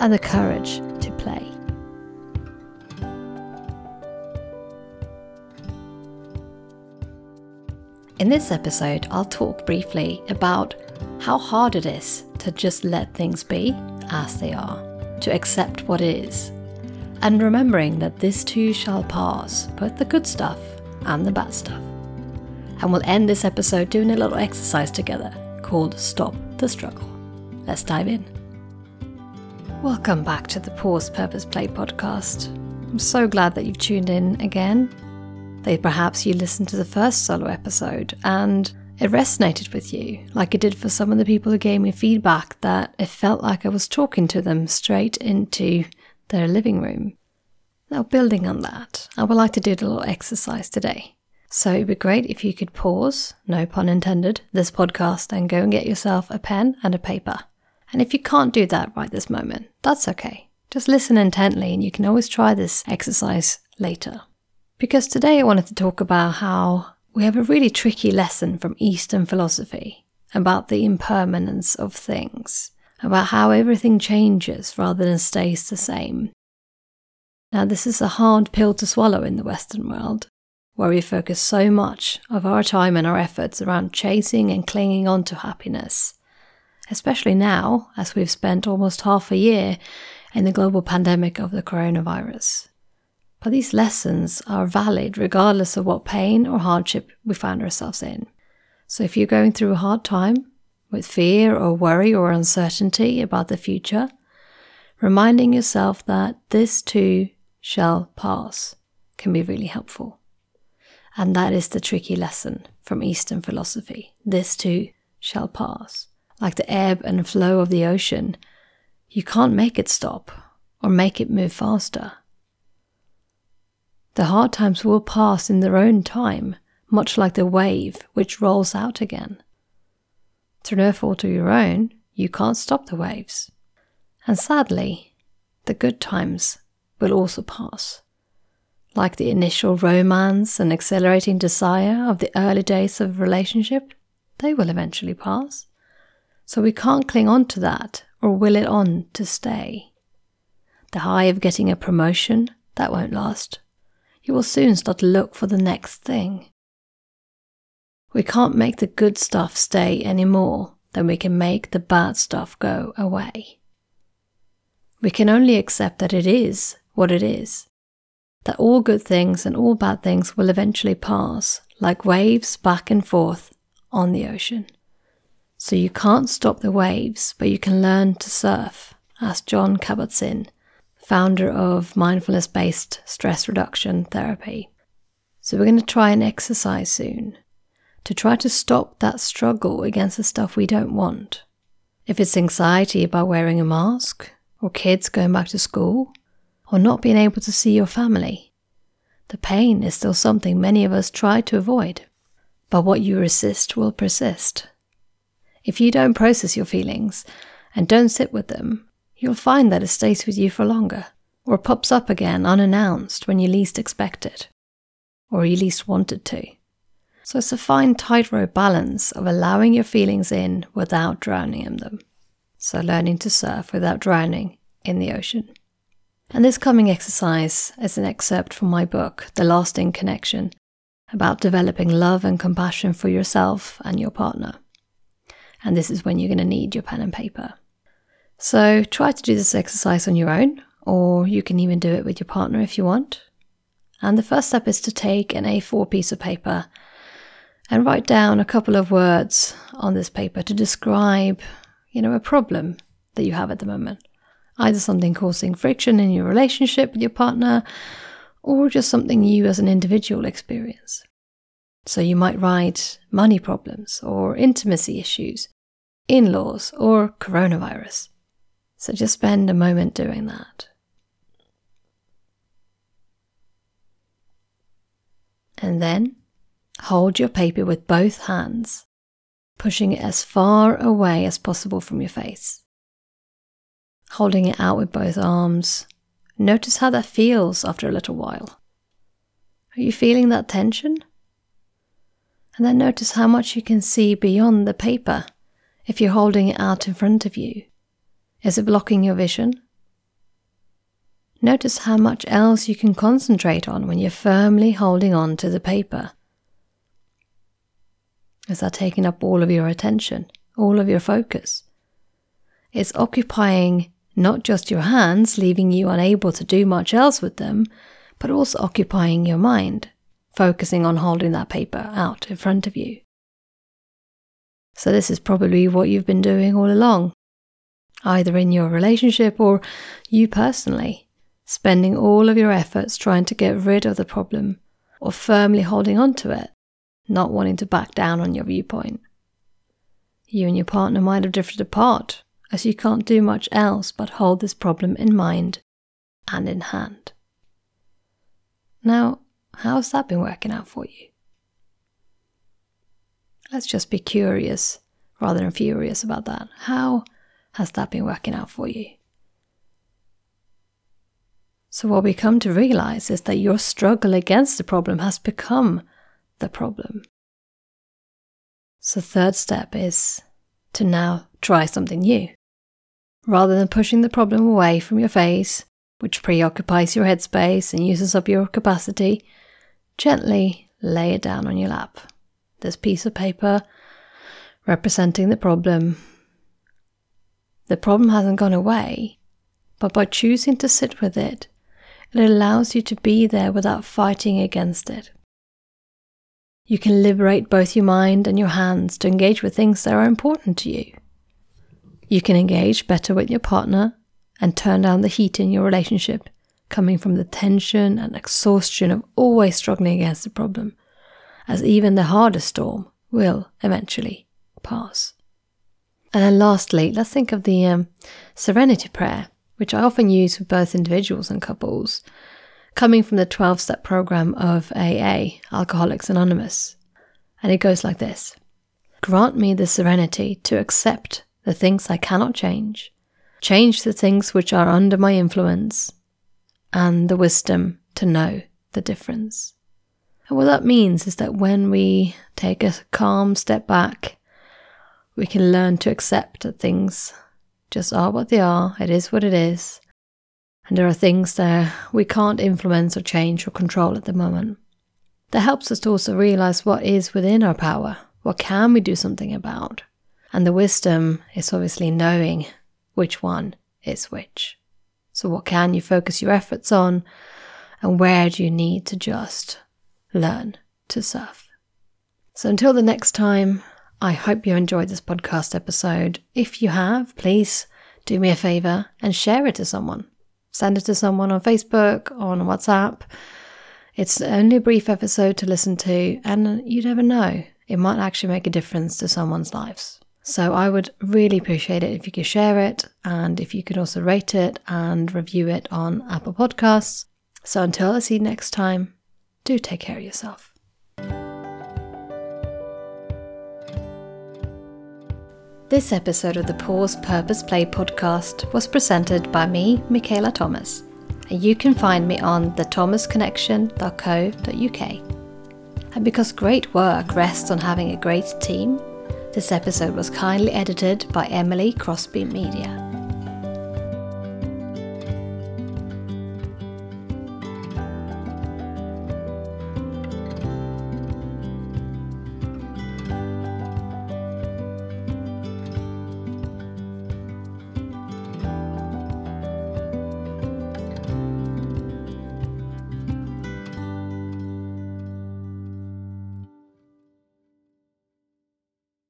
and the courage to play. In this episode, I'll talk briefly about how hard it is to just let things be as they are, to accept what is, and remembering that this too shall pass, both the good stuff and the bad stuff. And we'll end this episode doing a little exercise together called Stop the Struggle. Let's dive in. Welcome back to the Pause Purpose Play podcast. I'm so glad that you've tuned in again. That perhaps you listened to the first solo episode and it resonated with you, like it did for some of the people who gave me feedback that it felt like I was talking to them straight into their living room. Now, building on that, I would like to do a little exercise today. So it'd be great if you could pause, no pun intended, this podcast and go and get yourself a pen and a paper. And if you can't do that right this moment, that's okay. Just listen intently and you can always try this exercise later. Because today I wanted to talk about how we have a really tricky lesson from Eastern philosophy about the impermanence of things, about how everything changes rather than stays the same. Now, this is a hard pill to swallow in the Western world, where we focus so much of our time and our efforts around chasing and clinging on to happiness especially now as we've spent almost half a year in the global pandemic of the coronavirus. But these lessons are valid regardless of what pain or hardship we find ourselves in. So if you're going through a hard time with fear or worry or uncertainty about the future, reminding yourself that this too shall pass can be really helpful. And that is the tricky lesson from Eastern philosophy. This too shall pass like the ebb and flow of the ocean, you can't make it stop or make it move faster. The hard times will pass in their own time, much like the wave which rolls out again. Through no fault of your own, you can't stop the waves. And sadly, the good times will also pass. Like the initial romance and accelerating desire of the early days of a relationship, they will eventually pass. So we can't cling on to that or will it on to stay. The high of getting a promotion, that won't last. You will soon start to look for the next thing. We can't make the good stuff stay any more than we can make the bad stuff go away. We can only accept that it is what it is, that all good things and all bad things will eventually pass, like waves back and forth on the ocean. So you can't stop the waves, but you can learn to surf, asked Jon Kabat-Zinn, founder of mindfulness based stress reduction therapy. So we're going to try an exercise soon to try to stop that struggle against the stuff we don't want. If it's anxiety about wearing a mask, or kids going back to school, or not being able to see your family, the pain is still something many of us try to avoid. But what you resist will persist. If you don't process your feelings and don't sit with them, you'll find that it stays with you for longer, or pops up again unannounced when you least expect it, or you least want it to. So it's a fine tightrope balance of allowing your feelings in without drowning in them. So learning to surf without drowning in the ocean. And this coming exercise is an excerpt from my book, The Lasting Connection, about developing love and compassion for yourself and your partner and this is when you're going to need your pen and paper. So try to do this exercise on your own, or you can even do it with your partner if you want. And the first step is to take an A4 piece of paper and write down a couple of words on this paper to describe, you know, a problem that you have at the moment. Either something causing friction in your relationship with your partner, or just something you as an individual experience. So you might write money problems or intimacy issues, in laws or coronavirus. So just spend a moment doing that. And then hold your paper with both hands, pushing it as far away as possible from your face. Holding it out with both arms, notice how that feels after a little while. Are you feeling that tension? And then notice how much you can see beyond the paper if you're holding it out in front of you. Is it blocking your vision? Notice how much else you can concentrate on when you're firmly holding on to the paper. Is that taking up all of your attention, all of your focus? It's occupying not just your hands, leaving you unable to do much else with them, but also occupying your mind, focusing on holding that paper out in front of you. So, this is probably what you've been doing all along, either in your relationship or you personally, spending all of your efforts trying to get rid of the problem or firmly holding on to it, not wanting to back down on your viewpoint. You and your partner might have drifted apart, as you can't do much else but hold this problem in mind and in hand. Now, how's that been working out for you? Let's just be curious rather than furious about that. How has that been working out for you? So, what we come to realize is that your struggle against the problem has become the problem. So, third step is to now try something new. Rather than pushing the problem away from your face, which preoccupies your headspace and uses up your capacity, gently lay it down on your lap. This piece of paper representing the problem. The problem hasn't gone away, but by choosing to sit with it, it allows you to be there without fighting against it. You can liberate both your mind and your hands to engage with things that are important to you. You can engage better with your partner and turn down the heat in your relationship coming from the tension and exhaustion of always struggling against the problem, as even the hardest storm will eventually pass. And then lastly, let's think of the um, serenity prayer, which I often use for both individuals and couples, coming from the 12 step program of AA, Alcoholics Anonymous. And it goes like this Grant me the serenity to accept the things I cannot change, change the things which are under my influence, and the wisdom to know the difference. And what that means is that when we take a calm step back, we can learn to accept that things just are what they are, it is what it is, and there are things that we can't influence or change or control at the moment. That helps us to also realize what is within our power, what can we do something about. And the wisdom is obviously knowing which one is which. So, what can you focus your efforts on, and where do you need to just learn to surf? So, until the next time, I hope you enjoyed this podcast episode. If you have, please do me a favor and share it to someone. Send it to someone on Facebook, on WhatsApp. It's only a brief episode to listen to, and you never know, it might actually make a difference to someone's lives. So I would really appreciate it if you could share it and if you could also rate it and review it on Apple Podcasts. So until I see you next time, do take care of yourself. This episode of the Pause Purpose Play podcast was presented by me, Michaela Thomas, and you can find me on thethomasconnection.co.uk. And because great work rests on having a great team, this episode was kindly edited by Emily Crosby Media.